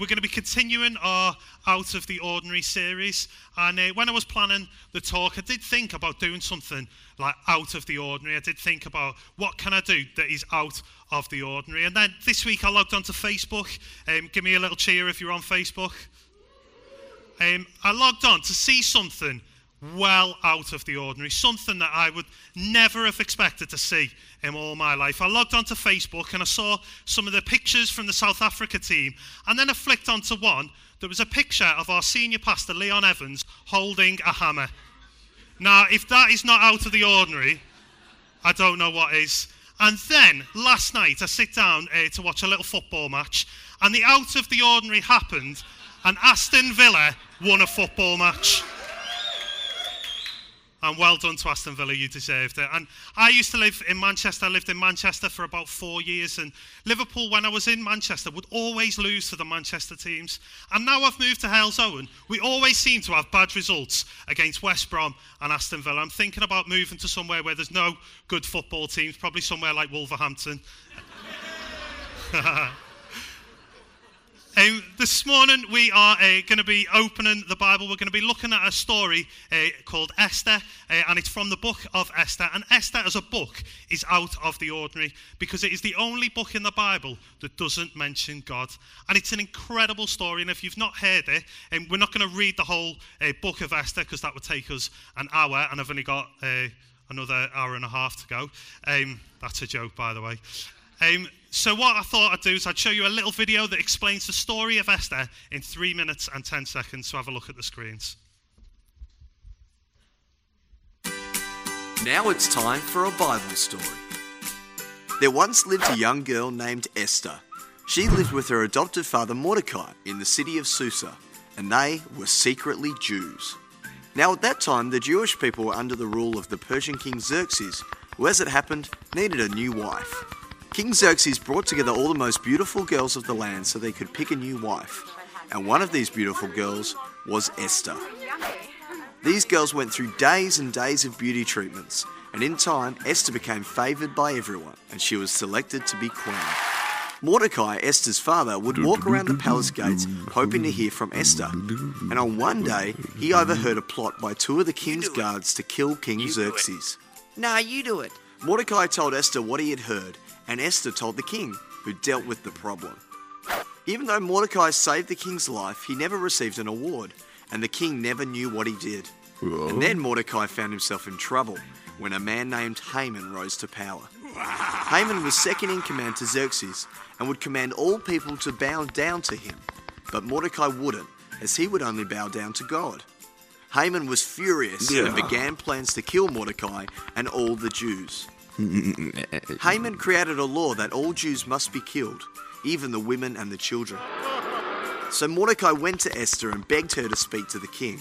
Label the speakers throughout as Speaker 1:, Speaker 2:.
Speaker 1: we're going to be continuing our Out of the Ordinary series. And uh, when I was planning the talk, I did think about doing something like out of the ordinary. I did think about what can I do that is out of the ordinary. And then this week I logged onto Facebook. Um, give me a little cheer if you're on Facebook. Um, I logged on to see something well out of the ordinary, something that I would never have expected to see in all my life. I logged onto Facebook and I saw some of the pictures from the South Africa team, and then I flicked onto one. There was a picture of our senior pastor, Leon Evans, holding a hammer. Now, if that is not out of the ordinary, I don't know what is. And then last night, I sit down uh, to watch a little football match, and the out of the ordinary happened, and Aston Villa won a football match. And well done to Aston Villa, you deserved it. And I used to live in Manchester. I lived in Manchester for about four years. And Liverpool, when I was in Manchester, would always lose to the Manchester teams. And now I've moved to Halesowen, we always seem to have bad results against West Brom and Aston Villa. I'm thinking about moving to somewhere where there's no good football teams, probably somewhere like Wolverhampton. Um, this morning we are uh, going to be opening the Bible. We're going to be looking at a story uh, called Esther, uh, and it's from the book of Esther. And Esther, as a book, is out of the ordinary because it is the only book in the Bible that doesn't mention God. And it's an incredible story. And if you've not heard it, um, we're not going to read the whole uh, book of Esther because that would take us an hour, and I've only got uh, another hour and a half to go. Um, that's a joke, by the way. Um, so, what I thought I'd do is I'd show you a little video that explains the story of Esther in three minutes and 10 seconds. So, have a look at the screens.
Speaker 2: Now it's time for a Bible story. There once lived a young girl named Esther. She lived with her adopted father Mordecai in the city of Susa, and they were secretly Jews. Now, at that time, the Jewish people were under the rule of the Persian king Xerxes, who, as it happened, needed a new wife. King Xerxes brought together all the most beautiful girls of the land so they could pick a new wife. And one of these beautiful girls was Esther. These girls went through days and days of beauty treatments, and in time, Esther became favoured by everyone, and she was selected to be queen. Mordecai, Esther's father, would walk around the palace gates hoping to hear from Esther. And on one day, he overheard a plot by two of the king's guards to kill King Xerxes.
Speaker 3: Nah, you do it.
Speaker 2: Mordecai told Esther what he had heard, and Esther told the king, who dealt with the problem. Even though Mordecai saved the king's life, he never received an award, and the king never knew what he did. And then Mordecai found himself in trouble when a man named Haman rose to power. Haman was second in command to Xerxes and would command all people to bow down to him. But Mordecai wouldn't, as he would only bow down to God. Haman was furious and began plans to kill Mordecai and all the Jews. Haman created a law that all Jews must be killed, even the women and the children. So Mordecai went to Esther and begged her to speak to the king.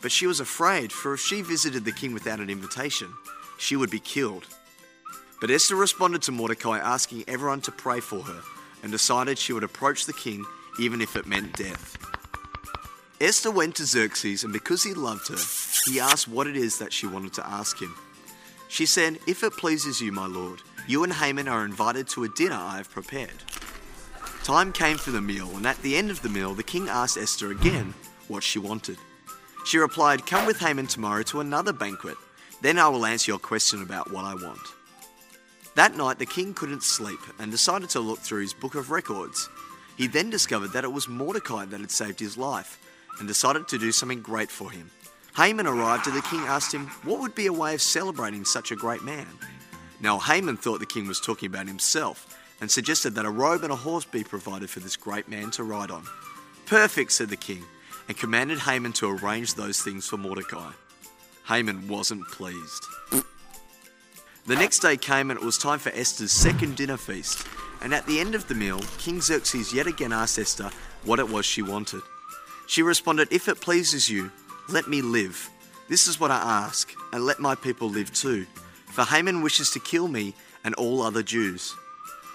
Speaker 2: But she was afraid, for if she visited the king without an invitation, she would be killed. But Esther responded to Mordecai asking everyone to pray for her and decided she would approach the king even if it meant death. Esther went to Xerxes, and because he loved her, he asked what it is that she wanted to ask him. She said, If it pleases you, my lord, you and Haman are invited to a dinner I have prepared. Time came for the meal, and at the end of the meal, the king asked Esther again what she wanted. She replied, Come with Haman tomorrow to another banquet. Then I will answer your question about what I want. That night, the king couldn't sleep and decided to look through his book of records. He then discovered that it was Mordecai that had saved his life and decided to do something great for him. Haman arrived and the king asked him what would be a way of celebrating such a great man. Now, Haman thought the king was talking about himself and suggested that a robe and a horse be provided for this great man to ride on. Perfect, said the king, and commanded Haman to arrange those things for Mordecai. Haman wasn't pleased. The next day came and it was time for Esther's second dinner feast. And at the end of the meal, King Xerxes yet again asked Esther what it was she wanted. She responded, If it pleases you, let me live. This is what I ask, and let my people live too. For Haman wishes to kill me and all other Jews.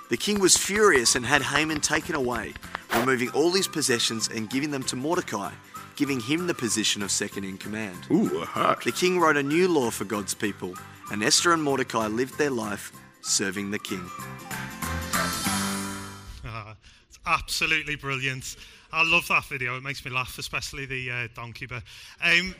Speaker 2: The king was furious and had Haman taken away, removing all his possessions and giving them to Mordecai, giving him the position of second in command.
Speaker 4: Ooh, hot.
Speaker 2: The king wrote a new law for God's people, and Esther and Mordecai lived their life serving the king.
Speaker 1: Ah, it's absolutely brilliant. I love that video. It makes me laugh, especially the uh, donkey bit. Um,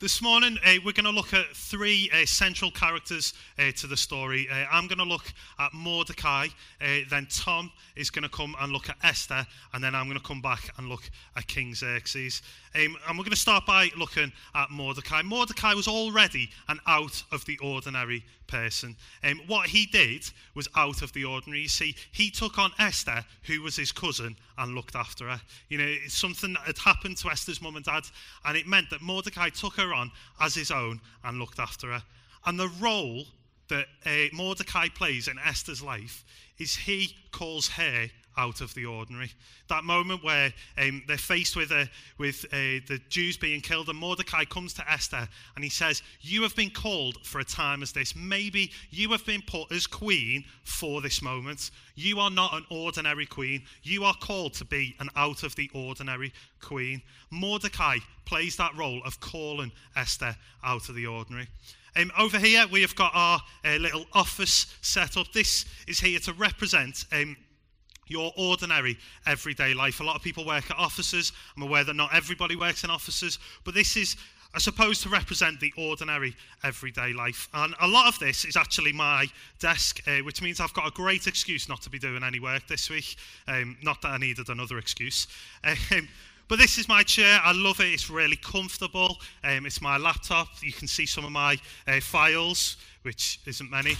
Speaker 1: this morning, uh, we're going to look at three uh, central characters uh, to the story. Uh, I'm going to look at Mordecai, uh, then Tom is going to come and look at Esther, and then I'm going to come back and look at King Xerxes. Um, and we're going to start by looking at Mordecai. Mordecai was already an out of the ordinary person. Um, what he did was out of the ordinary. You see, he took on Esther, who was his cousin, and looked after her. You know, something had happened to Esther's mum and dad, and it meant that Mordecai took her on as his own and looked after her. And the role that uh, Mordecai plays in Esther's life is he calls her out of the ordinary. That moment where um, they're faced with, uh, with uh, the Jews being killed, and Mordecai comes to Esther and he says, You have been called for a time as this. Maybe you have been put as queen for this moment. You are not an ordinary queen. You are called to be an out of the ordinary queen. Mordecai plays that role of calling Esther out of the ordinary. Um, over here, we have got our uh, little office set up. This is here to represent um, your ordinary everyday life. A lot of people work at offices. I'm aware that not everybody works in offices, but this is, I suppose, to represent the ordinary everyday life. And a lot of this is actually my desk, uh, which means I've got a great excuse not to be doing any work this week. Um, not that I needed another excuse. Um, but this is my chair. I love it. It's really comfortable. Um, it's my laptop. You can see some of my uh, files, which isn't many.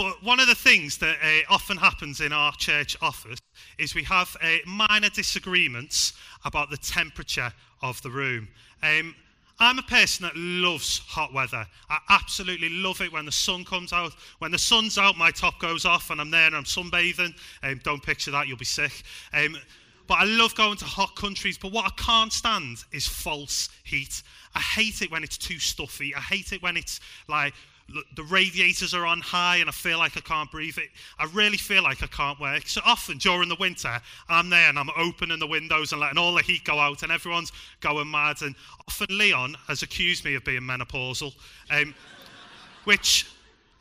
Speaker 1: But one of the things that uh, often happens in our church office is we have uh, minor disagreements about the temperature of the room. Um, I'm a person that loves hot weather. I absolutely love it when the sun comes out. When the sun's out, my top goes off and I'm there and I'm sunbathing. Um, don't picture that, you'll be sick. Um, but I love going to hot countries. But what I can't stand is false heat. I hate it when it's too stuffy. I hate it when it's like the radiators are on high and I feel like I can't breathe it. I really feel like I can't work. So often during the winter, I'm there and I'm opening the windows and letting all the heat go out and everyone's going mad. And often Leon has accused me of being menopausal, um, which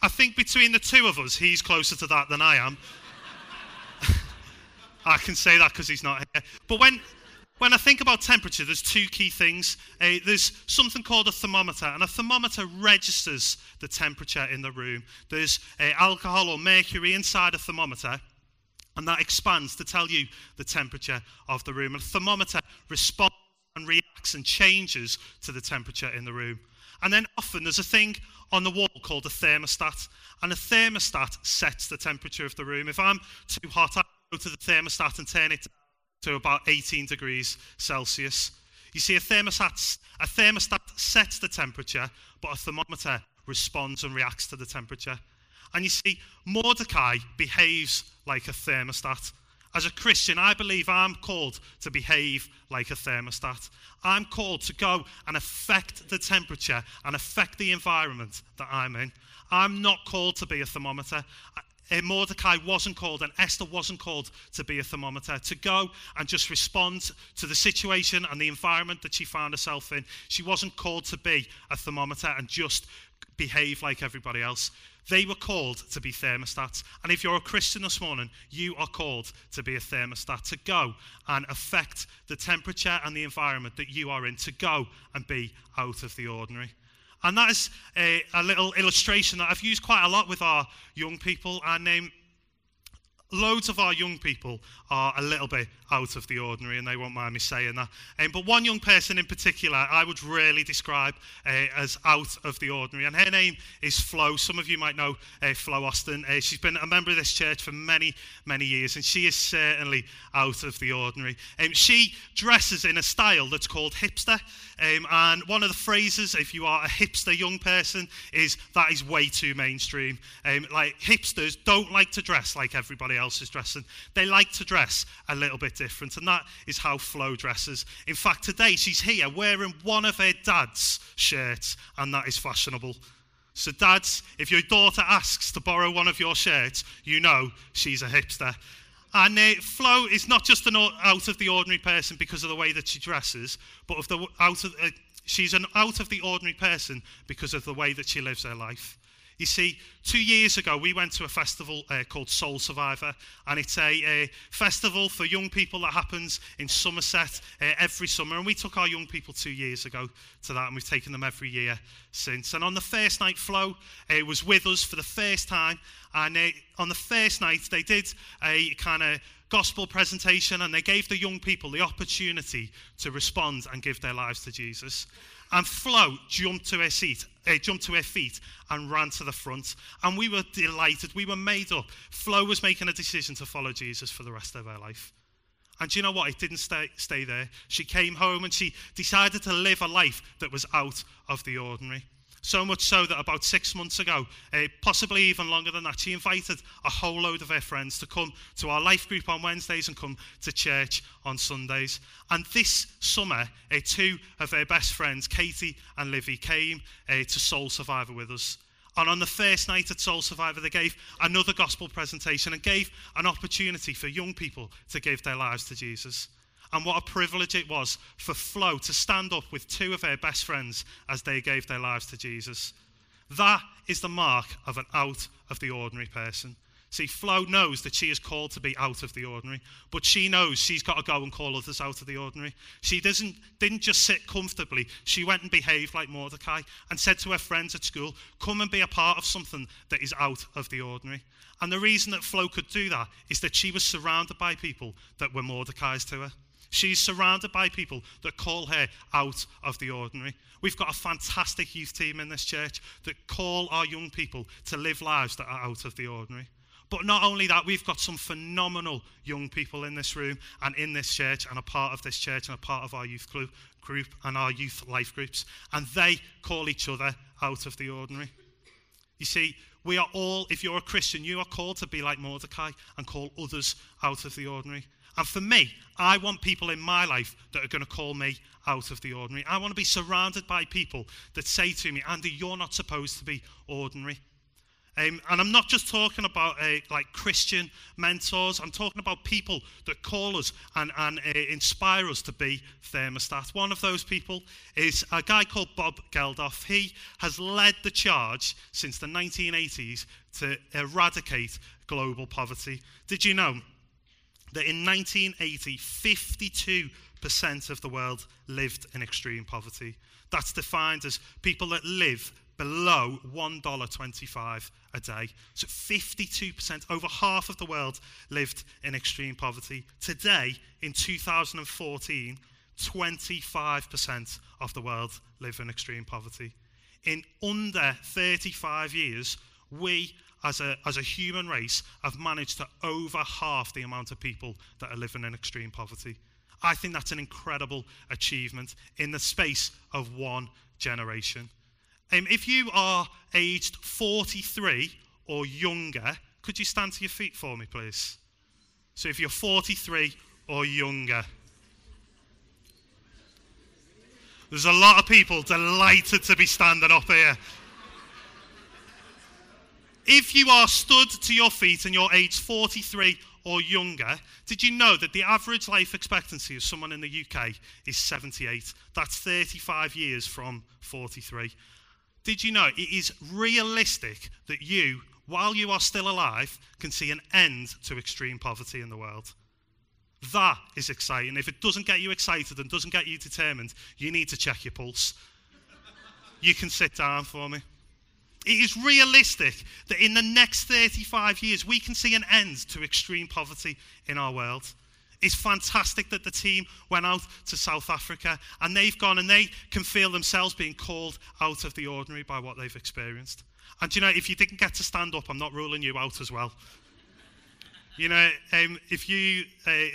Speaker 1: I think between the two of us, he's closer to that than I am. I can say that because he's not here. But when when I think about temperature, there's two key things. Uh, there's something called a thermometer, and a thermometer registers the temperature in the room. There's uh, alcohol or mercury inside a thermometer, and that expands to tell you the temperature of the room. A thermometer responds and reacts and changes to the temperature in the room. And then often there's a thing on the wall called a thermostat, and a thermostat sets the temperature of the room. If I'm too hot, I go to the thermostat and turn it to about 18 degrees Celsius. You see, a thermostat, a thermostat sets the temperature, but a thermometer responds and reacts to the temperature. And you see, Mordecai behaves like a thermostat. As a Christian, I believe I'm called to behave like a thermostat. I'm called to go and affect the temperature and affect the environment that I'm in. I'm not called to be a thermometer Mordecai wasn't called and Esther wasn't called to be a thermometer, to go and just respond to the situation and the environment that she found herself in. She wasn't called to be a thermometer and just behave like everybody else. They were called to be thermostats. And if you're a Christian this morning, you are called to be a thermostat, to go and affect the temperature and the environment that you are in, to go and be out of the ordinary. And that is a, a, little illustration that I've used quite a lot with our young people. And um, loads of our young people are a little bit out of the ordinary, and they won't mind me saying that. Um, but one young person in particular, I would really describe uh, as out of the ordinary, and her name is Flo. Some of you might know uh, Flo Austin. Uh, she's been a member of this church for many, many years, and she is certainly out of the ordinary. Um, she dresses in a style that's called hipster, um, and one of the phrases, if you are a hipster young person, is that is way too mainstream. Um, like hipsters don't like to dress like everybody else is dressing; they like to dress a little bit different, and that is how Flo dresses. In fact, today she's here wearing one of her dad's shirts, and that is fashionable. So, dads, if your daughter asks to borrow one of your shirts, you know she's a hipster. And uh, Flo is not just an out of the ordinary person because of the way that she dresses, but of the out of, uh, she's an out of the ordinary person because of the way that she lives her life. You see, two years ago, we went to a festival uh, called Soul Survivor, and it's a, a, festival for young people that happens in Somerset uh, every summer. And we took our young people two years ago to that, and we've taken them every year since. And on the first night, Flo uh, was with us for the first time, and uh, on the first night, they did a kind of gospel presentation, and they gave the young people the opportunity to respond and give their lives to Jesus. And Flo jumped to her seat, uh, jumped to her feet, and ran to the front. And we were delighted. We were made up. Flo was making a decision to follow Jesus for the rest of her life. And you know what? It didn't stay, stay there. She came home and she decided to live a life that was out of the ordinary. So much so that about six months ago, uh, possibly even longer than that, she invited a whole load of her friends to come to our life group on Wednesdays and come to church on Sundays. And this summer, uh, two of her best friends, Katie and Livy, came uh, to Soul Survivor with us. And on the first night at Soul Survivor, they gave another gospel presentation and gave an opportunity for young people to give their lives to Jesus. And what a privilege it was for Flo to stand up with two of her best friends as they gave their lives to Jesus. That is the mark of an out of the ordinary person. See, Flo knows that she is called to be out of the ordinary, but she knows she's got to go and call others out of the ordinary. She doesn't, didn't just sit comfortably. She went and behaved like Mordecai and said to her friends at school, Come and be a part of something that is out of the ordinary. And the reason that Flo could do that is that she was surrounded by people that were Mordecai's to her. She's surrounded by people that call her out of the ordinary. We've got a fantastic youth team in this church that call our young people to live lives that are out of the ordinary. But not only that, we've got some phenomenal young people in this room and in this church and a part of this church and a part of our youth group and our youth life groups. And they call each other out of the ordinary. You see, we are all, if you're a Christian, you are called to be like Mordecai and call others out of the ordinary. And for me, I want people in my life that are going to call me out of the ordinary. I want to be surrounded by people that say to me, Andy, you're not supposed to be ordinary. Um, and I'm not just talking about uh, like Christian mentors. I'm talking about people that call us and, and uh, inspire us to be thermostat. One of those people is a guy called Bob Geldof. He has led the charge since the 1980s to eradicate global poverty. Did you know that in 1980, 52% of the world lived in extreme poverty. That's defined as people that live below $1.25 a day. So 52%, over half of the world lived in extreme poverty. Today, in 2014, 25% of the world live in extreme poverty. In under 35 years, we as a, as a human race, have managed to over half the amount of people that are living in extreme poverty. I think that's an incredible achievement in the space of one generation. Um, if you are aged 43 or younger, could you stand to your feet for me, please? So if you're 43 or younger, there's a lot of people delighted to be standing up here. If you are stood to your feet and you're aged 43 or younger, did you know that the average life expectancy of someone in the UK is 78? That's 35 years from 43. Did you know it is realistic that you, while you are still alive, can see an end to extreme poverty in the world? That is exciting. If it doesn't get you excited and doesn't get you determined, you need to check your pulse. you can sit down for me. It is realistic that in the next 35 years, we can see an end to extreme poverty in our world. It's fantastic that the team went out to South Africa and they've gone and they can feel themselves being called out of the ordinary by what they've experienced. And you know, if you didn't get to stand up, I'm not ruling you out as well. you know, um, if you, uh,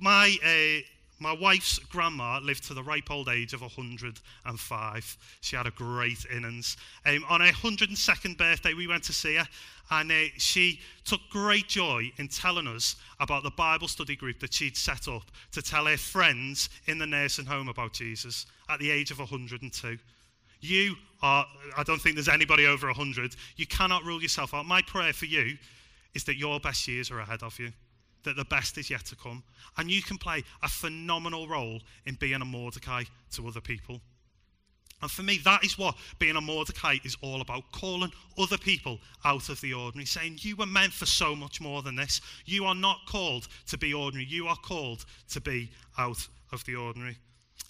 Speaker 1: my uh, my wife's grandma lived to the ripe old age of 105. She had a great innings. Um, on her 102nd birthday, we went to see her, and uh, she took great joy in telling us about the Bible study group that she'd set up to tell her friends in the nursing home about Jesus at the age of 102. You are, I don't think there's anybody over 100. You cannot rule yourself out. My prayer for you is that your best years are ahead of you that the best is yet to come. And you can play a phenomenal role in being a Mordecai to other people. And for me, that is what being a Mordecai is all about calling other people out of the ordinary, saying, You were meant for so much more than this. You are not called to be ordinary, you are called to be out of the ordinary.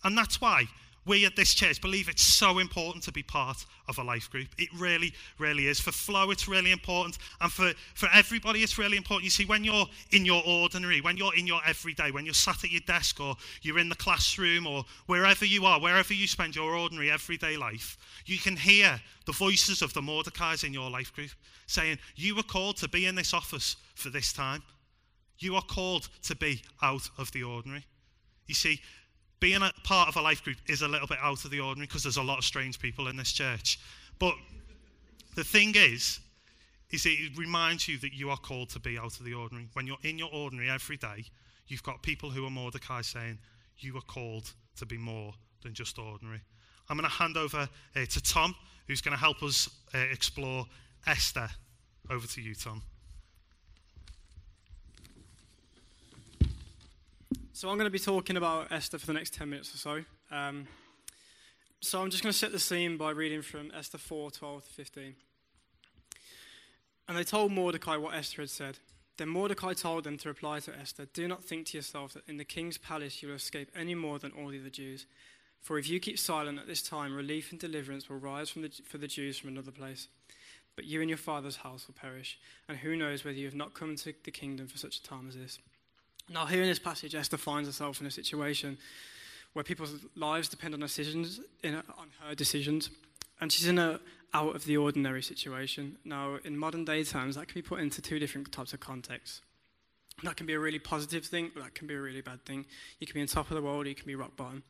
Speaker 1: And that's why we at this church believe it's so important to be part of a life group. It really, really is. For Flo, it's really important. And for, for everybody, it's really important. You see, when you're in your ordinary, when you're in your everyday, when you're sat at your desk or you're in the classroom or wherever you are, wherever you spend your ordinary everyday life, you can hear the voices of the Mordecais in your life group saying, You were called to be in this office for this time. You are called to be out of the ordinary. You see, being a part of a life group is a little bit out of the ordinary because there's a lot of strange people in this church. But the thing is, is it reminds you that you are called to be out of the ordinary. When you're in your ordinary every day, you've got people who are Mordecai saying, you are called to be more than just ordinary. I'm going to hand over uh, to Tom, who's going to help us uh, explore Esther. Over to you, Tom.
Speaker 3: So I'm going to be talking about Esther for the next 10 minutes or so. Um, so I'm just going to set the scene by reading from Esther 4 12 to 15. And they told Mordecai what Esther had said. Then Mordecai told them to reply to Esther Do not think to yourself that in the king's palace you will escape any more than all the other Jews. For if you keep silent at this time, relief and deliverance will rise the, for the Jews from another place. But you and your father's house will perish. And who knows whether you have not come to the kingdom for such a time as this. Now, here in this passage, Esther finds herself in a situation where people's lives depend on decisions, a, on her decisions, and she's in a out of the ordinary situation. Now, in modern day terms, that can be put into two different types of contexts. That can be a really positive thing, but that can be a really bad thing. You can be on top of the world, or you can be rock bottom.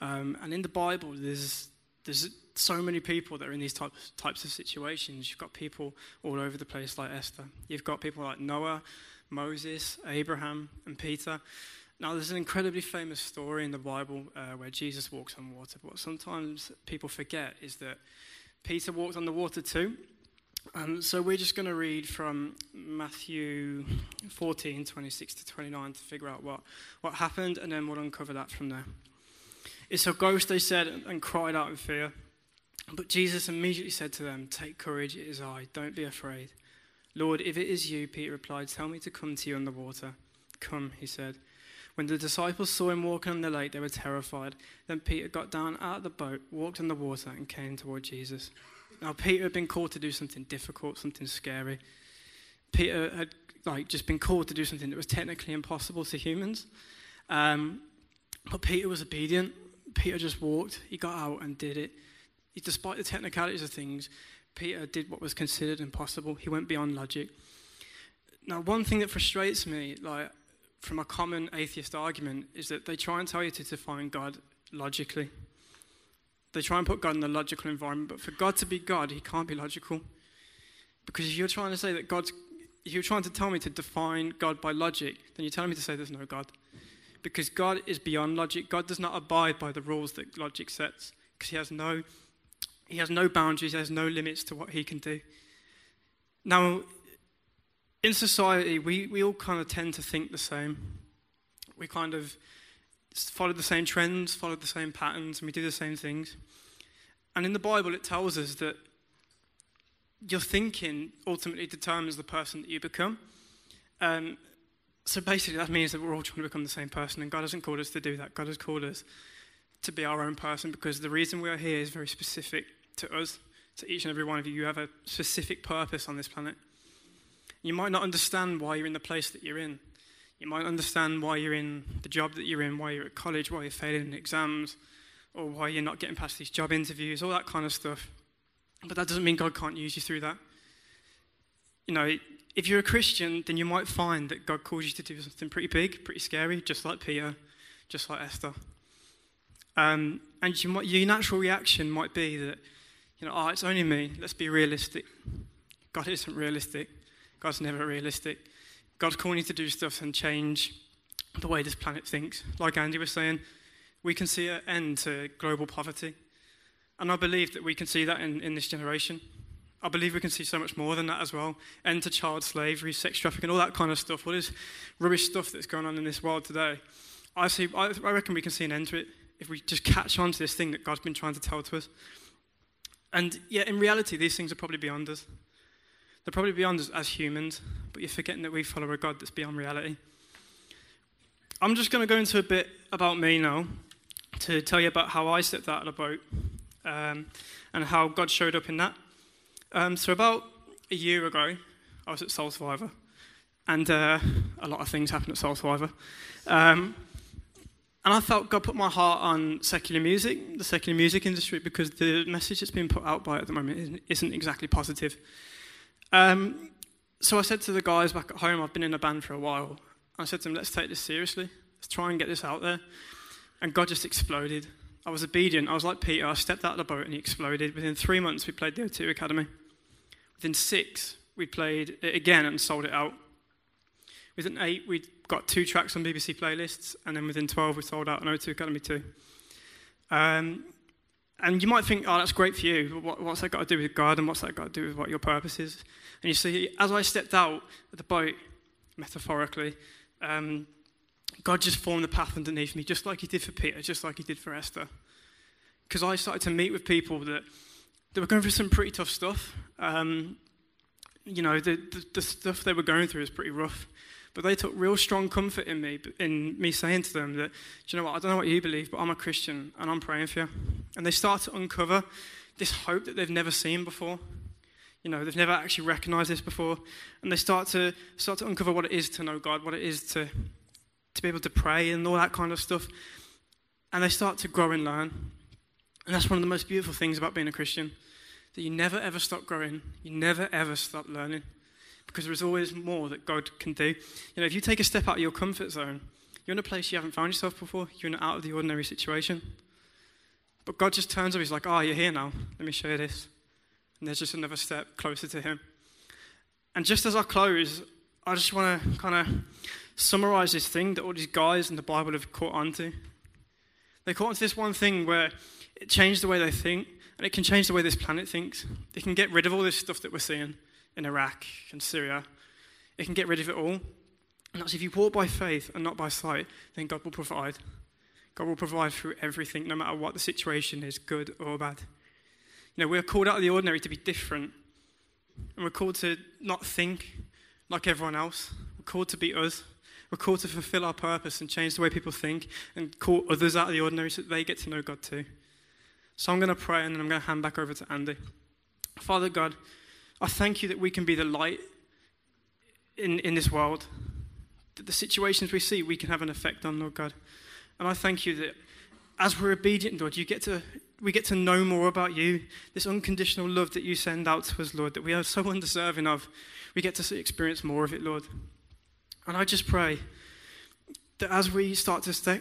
Speaker 3: Um, and in the Bible, there's there's so many people that are in these types types of situations. You've got people all over the place, like Esther. You've got people like Noah, Moses, Abraham, and Peter. Now, there's an incredibly famous story in the Bible uh, where Jesus walks on water. But what sometimes people forget is that Peter walked on the water too. Um, so we're just going to read from Matthew 14, 26 to 29 to figure out what, what happened, and then we'll uncover that from there. It's a ghost, they said, and cried out in fear. But Jesus immediately said to them, Take courage, it is I, don't be afraid. Lord, if it is you, Peter replied, tell me to come to you on the water. Come, he said. When the disciples saw him walking on the lake, they were terrified. Then Peter got down out of the boat, walked on the water, and came toward Jesus. Now, Peter had been called to do something difficult, something scary. Peter had like just been called to do something that was technically impossible to humans. Um, but Peter was obedient. Peter just walked. He got out and did it. He, despite the technicalities of things, Peter did what was considered impossible. He went beyond logic. Now, one thing that frustrates me, like from a common atheist argument, is that they try and tell you to define God logically. They try and put God in a logical environment, but for God to be God, he can't be logical. Because if you're trying to say that God's, if you're trying to tell me to define God by logic, then you're telling me to say there's no God. Because God is beyond logic. God does not abide by the rules that logic sets, because he has no he has no boundaries, there's no limits to what he can do. Now, in society, we, we all kind of tend to think the same. We kind of follow the same trends, follow the same patterns, and we do the same things. And in the Bible, it tells us that your thinking ultimately determines the person that you become. Um, so basically, that means that we're all trying to become the same person, and God hasn't called us to do that. God has called us to be our own person because the reason we are here is very specific to us, to each and every one of you. You have a specific purpose on this planet. You might not understand why you're in the place that you're in. You might understand why you're in the job that you're in, why you're at college, why you're failing in exams, or why you're not getting past these job interviews, all that kind of stuff. But that doesn't mean God can't use you through that. You know, if you're a Christian, then you might find that God calls you to do something pretty big, pretty scary, just like Peter, just like Esther. Um, and you might, your natural reaction might be that you know, oh, it's only me. Let's be realistic. God isn't realistic. God's never realistic. God's calling you to do stuff and change the way this planet thinks. Like Andy was saying, we can see an end to global poverty. And I believe that we can see that in, in this generation. I believe we can see so much more than that as well. End to child slavery, sex trafficking, all that kind of stuff. All this rubbish stuff that's going on in this world today. I see. I, I reckon we can see an end to it if we just catch on to this thing that God's been trying to tell to us. And yeah, in reality, these things are probably beyond us. They're probably beyond us as humans, but you're forgetting that we follow a God that's beyond reality. I'm just going to go into a bit about me now to tell you about how I stepped out of the boat um, and how God showed up in that. Um, so, about a year ago, I was at Soul Survivor, and uh, a lot of things happened at Soul Survivor. Um, and I felt God put my heart on secular music, the secular music industry, because the message that's being put out by it at the moment isn't, exactly positive. Um, so I said to the guys back at home, I've been in a band for a while. I said to them, let's take this seriously. Let's try and get this out there. And God just exploded. I was obedient. I was like Peter. I stepped out of the boat and he exploded. Within three months, we played the O2 Academy. Within six, we played it again and sold it out. Within eight, we'd got two tracks on BBC playlists, and then within 12, we sold out an O2 Academy 2. Um, and you might think, oh, that's great for you. What, what's that got to do with God, and what's that got to do with what your purpose is? And you see, as I stepped out of the boat, metaphorically, um, God just formed the path underneath me, just like He did for Peter, just like He did for Esther. Because I started to meet with people that, that were going through some pretty tough stuff. Um, you know, the, the, the stuff they were going through was pretty rough. But they took real strong comfort in me, in me saying to them that, do you know what, I don't know what you believe, but I'm a Christian and I'm praying for you. And they start to uncover this hope that they've never seen before. You know, they've never actually recognized this before. And they start to start to uncover what it is to know God, what it is to, to be able to pray and all that kind of stuff. And they start to grow and learn. And that's one of the most beautiful things about being a Christian. That you never ever stop growing. You never ever stop learning because there's always more that God can do. You know, if you take a step out of your comfort zone, you're in a place you haven't found yourself before, you're in an out of the ordinary situation. But God just turns up, He's like, Oh, you're here now. Let me show you this. And there's just another step closer to Him. And just as I close, I just want to kind of summarize this thing that all these guys in the Bible have caught onto. They caught onto this one thing where it changed the way they think, and it can change the way this planet thinks. It can get rid of all this stuff that we're seeing in Iraq and Syria. It can get rid of it all. And that's if you walk by faith and not by sight, then God will provide. God will provide through everything, no matter what the situation is, good or bad. You know, we're called out of the ordinary to be different. And we're called to not think like everyone else. We're called to be us. We're called to fulfill our purpose and change the way people think and call others out of the ordinary so that they get to know God too. So I'm going to pray and then I'm going to hand back over to Andy. Father God, I thank you that we can be the light in, in this world. That the situations we see, we can have an effect on, Lord God. And I thank you that as we're obedient, Lord, you get to, we get to know more about you, this unconditional love that you send out to us, Lord, that we are so undeserving of. We get to experience more of it, Lord. And I just pray that as we start to, to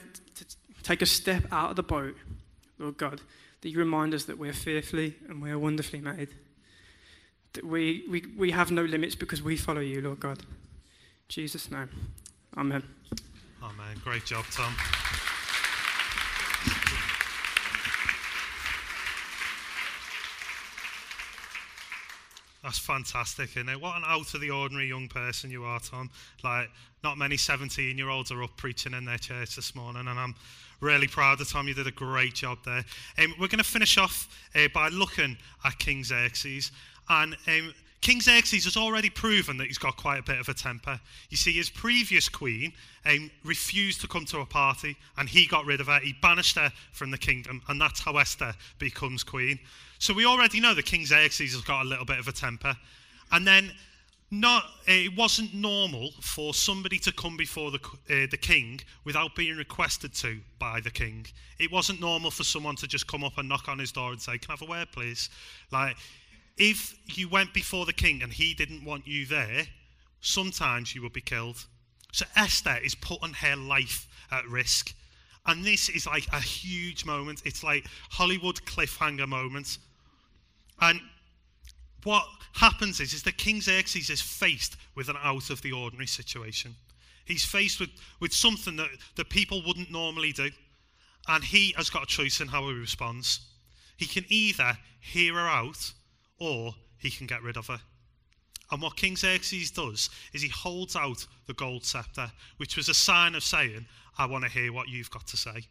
Speaker 3: take a step out of the boat, Lord God, that you remind us that we're fearfully and we're wonderfully made that we, we, we have no limits because we follow you, Lord God. In Jesus' name. Amen.
Speaker 1: Amen. Great job, Tom. That's fantastic, isn't it? What an out of the ordinary young person you are, Tom. Like, not many 17 year olds are up preaching in their church this morning, and I'm really proud of Tom. You did a great job there. Um, we're going to finish off uh, by looking at King Xerxes. And um, King Xerxes has already proven that he's got quite a bit of a temper. You see, his previous queen um, refused to come to a party, and he got rid of her. He banished her from the kingdom, and that's how Esther becomes queen. So we already know that King Xerxes has got a little bit of a temper. And then not, it wasn't normal for somebody to come before the, uh, the king without being requested to by the king. It wasn't normal for someone to just come up and knock on his door and say, Can I have a word, please? Like, if you went before the king and he didn't want you there, sometimes you would be killed. So Esther is putting her life at risk. And this is like a huge moment. It's like Hollywood cliffhanger moments. And what happens is, is that King Xerxes is faced with an out of the ordinary situation. He's faced with, with something that, that people wouldn't normally do. And he has got a choice in how he responds. He can either hear her out or he can get rid of her. And what King Xerxes does is he holds out the gold scepter, which was a sign of saying, I want to hear what you've got to say.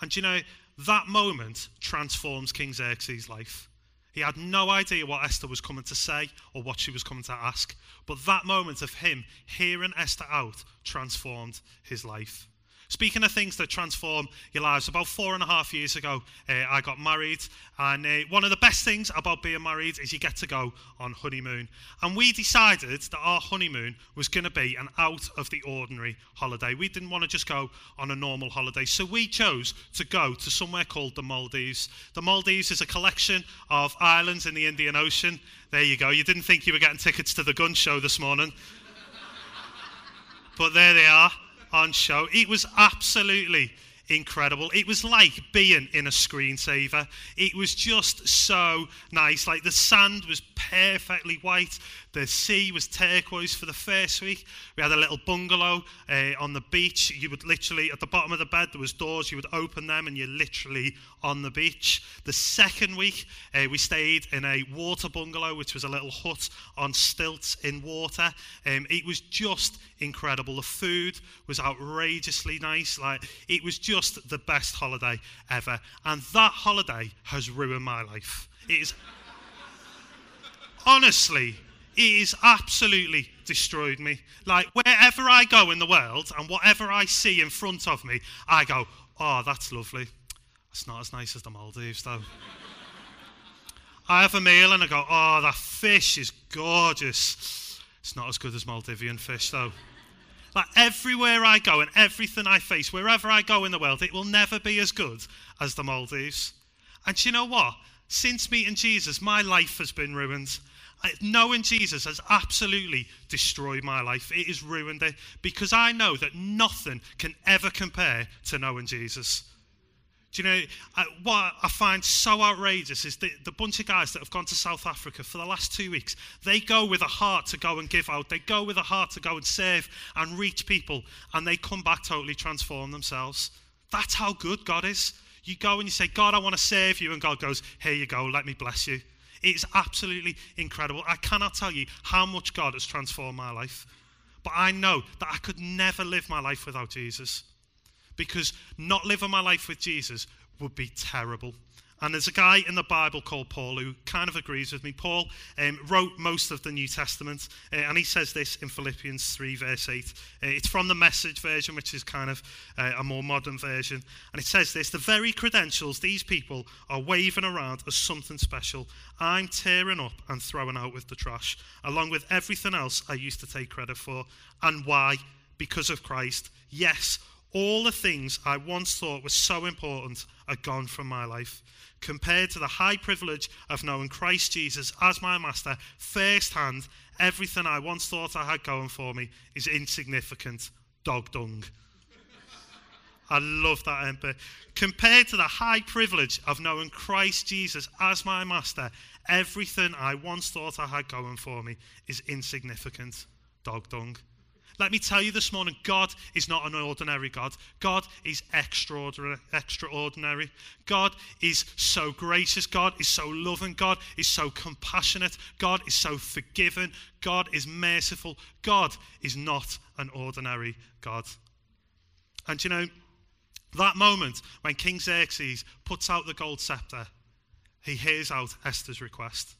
Speaker 1: And you know, that moment transforms King Xerxes' life. He had no idea what Esther was coming to say or what she was coming to ask. But that moment of him hearing Esther out transformed his life. Speaking of things that transform your lives, about four and a half years ago, uh, I got married. And uh, one of the best things about being married is you get to go on honeymoon. And we decided that our honeymoon was going to be an out of the ordinary holiday. We didn't want to just go on a normal holiday. So we chose to go to somewhere called the Maldives. The Maldives is a collection of islands in the Indian Ocean. There you go. You didn't think you were getting tickets to the gun show this morning. but there they are on show. It was absolutely incredible. It was like being in a screensaver. It was just so nice. Like the sand was perfectly white. The sea was turquoise for the first week. We had a little bungalow uh, on the beach. You would literally, at the bottom of the bed, there was doors. You would open them and you're literally on the beach. The second week, uh, we stayed in a water bungalow, which was a little hut on stilts in water. Um, it was just incredible. The food was outrageously nice. Like it was just the best holiday ever. And that holiday has ruined my life. It is honestly it has absolutely destroyed me. Like, wherever I go in the world and whatever I see in front of me, I go, oh, that's lovely. It's not as nice as the Maldives, though. I have a meal and I go, oh, that fish is gorgeous. It's not as good as Maldivian fish, though. Like, everywhere I go and everything I face, wherever I go in the world, it will never be as good as the Maldives. And you know what? Since meeting Jesus, my life has been ruined knowing Jesus has absolutely destroyed my life. It has ruined it because I know that nothing can ever compare to knowing Jesus. Do you know what I find so outrageous is the, the bunch of guys that have gone to South Africa for the last two weeks. They go with a heart to go and give out. They go with a heart to go and serve and reach people, and they come back totally transformed themselves. That's how good God is. You go and you say, God, I want to serve you, and God goes, Here you go, let me bless you. It's absolutely incredible. I cannot tell you how much God has transformed my life. But I know that I could never live my life without Jesus. Because not living my life with Jesus would be terrible. And there's a guy in the Bible called Paul who kind of agrees with me. Paul um, wrote most of the New Testament, uh, and he says this in Philippians 3, verse 8. Uh, it's from the message version, which is kind of uh, a more modern version. And it says this The very credentials these people are waving around as something special, I'm tearing up and throwing out with the trash, along with everything else I used to take credit for. And why? Because of Christ. Yes, all the things I once thought were so important are gone from my life compared to the high privilege of knowing Christ Jesus as my master firsthand, everything I once thought I had going for me is insignificant dog dung. I love that Emperor. Compared to the high privilege of knowing Christ Jesus as my master, everything I once thought I had going for me is insignificant dog dung. Let me tell you this morning God is not an ordinary God. God is extraordinary. God is so gracious. God is so loving. God is so compassionate. God is so forgiving. God is merciful. God is not an ordinary God. And you know, that moment when King Xerxes puts out the gold scepter, he hears out Esther's request.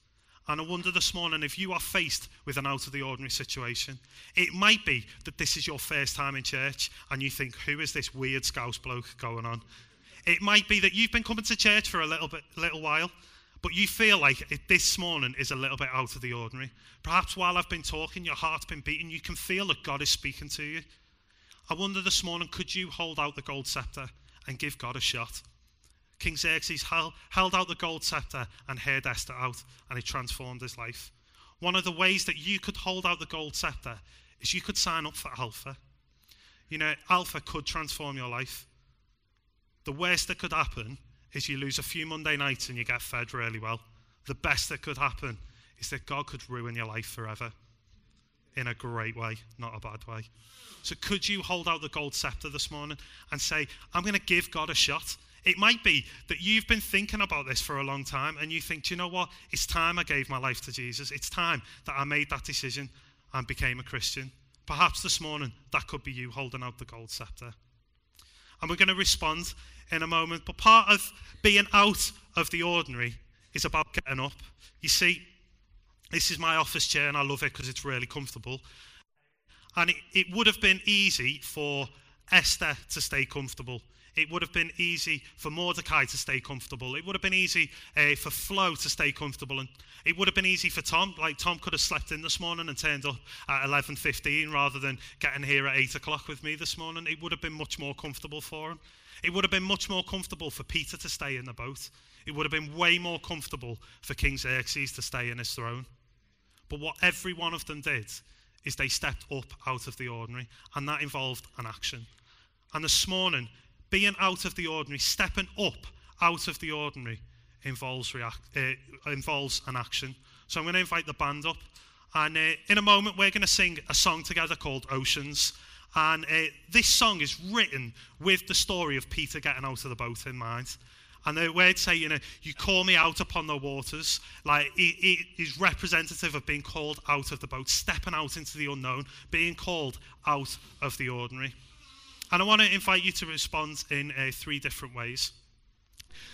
Speaker 1: And I wonder this morning if you are faced with an out of the ordinary situation. It might be that this is your first time in church and you think, who is this weird scouse bloke going on? It might be that you've been coming to church for a little bit, little while, but you feel like it, this morning is a little bit out of the ordinary. Perhaps while I've been talking, your heart's been beating, you can feel that God is speaking to you. I wonder this morning, could you hold out the gold scepter and give God a shot? King Xerxes held out the gold scepter and heard Esther out, and it transformed his life. One of the ways that you could hold out the gold scepter is you could sign up for Alpha. You know, Alpha could transform your life. The worst that could happen is you lose a few Monday nights and you get fed really well. The best that could happen is that God could ruin your life forever in a great way, not a bad way. So, could you hold out the gold scepter this morning and say, I'm going to give God a shot? It might be that you've been thinking about this for a long time and you think, do you know what? It's time I gave my life to Jesus. It's time that I made that decision and became a Christian. Perhaps this morning that could be you holding out the gold scepter. And we're going to respond in a moment. But part of being out of the ordinary is about getting up. You see, this is my office chair and I love it because it's really comfortable. And it, it would have been easy for Esther to stay comfortable. It would have been easy for Mordecai to stay comfortable. It would have been easy uh, for Flo to stay comfortable, and it would have been easy for Tom. Like Tom could have slept in this morning and turned up at 11:15 rather than getting here at eight o'clock with me this morning. It would have been much more comfortable for him. It would have been much more comfortable for Peter to stay in the boat. It would have been way more comfortable for King Xerxes to stay in his throne. But what every one of them did is they stepped up out of the ordinary, and that involved an action. And this morning, being out of the ordinary, stepping up out of the ordinary, involves, react, uh, involves an action. So I'm going to invite the band up. And uh, in a moment, we're going to sing a song together called Oceans. And uh, this song is written with the story of Peter getting out of the boat in mind. And the words say, you know, you call me out upon the waters. Like it, it is representative of being called out of the boat, stepping out into the unknown, being called out of the ordinary. And I want to invite you to respond in uh, three different ways.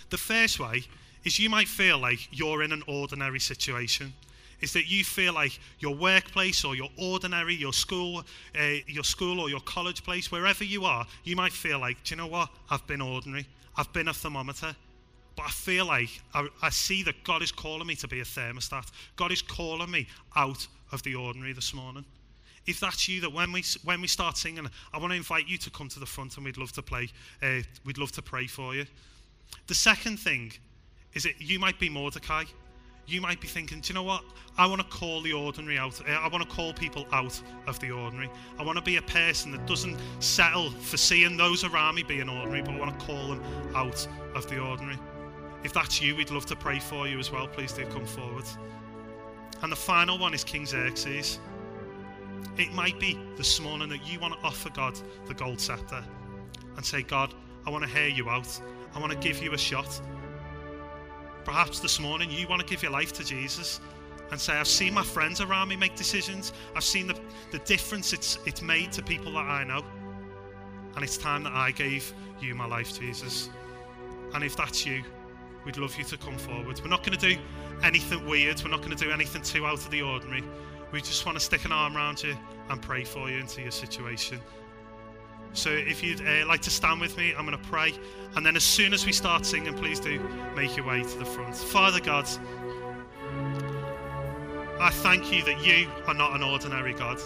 Speaker 1: The first way is you might feel like you're in an ordinary situation. Is that you feel like your workplace or your ordinary, your school, uh, your school or your college place, wherever you are, you might feel like, do you know what? I've been ordinary. I've been a thermometer. But I feel like I, I see that God is calling me to be a thermostat. God is calling me out of the ordinary this morning. If that's you, that when we when we start singing, I want to invite you to come to the front, and we'd love to play. Uh, we'd love to pray for you. The second thing is that you might be Mordecai. You might be thinking, do you know what? I want to call the ordinary out. Uh, I want to call people out of the ordinary. I want to be a person that doesn't settle for seeing those around me being ordinary, but I want to call them out of the ordinary. If that's you, we'd love to pray for you as well. Please do come forward. And the final one is King Xerxes. It might be this morning that you want to offer God the gold scepter and say, God, I want to hear you out. I want to give you a shot. Perhaps this morning you want to give your life to Jesus and say, I've seen my friends around me make decisions. I've seen the, the difference it's, it's made to people that I know. And it's time that I gave you my life, Jesus. And if that's you, we'd love you to come forward. We're not going to do anything weird. We're not going to do anything too out of the ordinary. We just want to stick an arm around you and pray for you into your situation. So if you'd uh, like to stand with me, I'm going to pray. And then as soon as we start singing, please do make your way to the front. Father God, I thank you that you are not an ordinary God.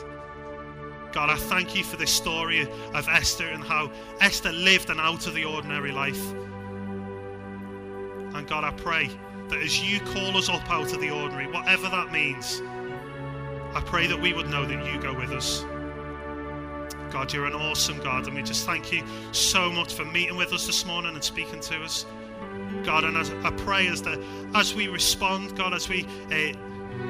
Speaker 1: God, I thank you for this story of Esther and how Esther lived an out of the ordinary life. And God, I pray that as you call us up out of the ordinary, whatever that means, I pray that we would know that you go with us. God, you're an awesome God, and we just thank you so much for meeting with us this morning and speaking to us. God, and as I pray as, the, as we respond, God, as we uh,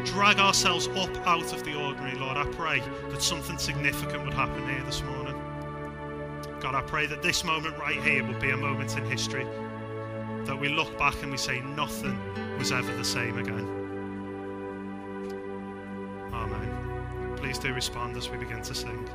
Speaker 1: drag ourselves up out of the ordinary, Lord, I pray that something significant would happen here this morning. God, I pray that this moment right here would be a moment in history that we look back and we say nothing was ever the same again. Please do respond as we begin to sing.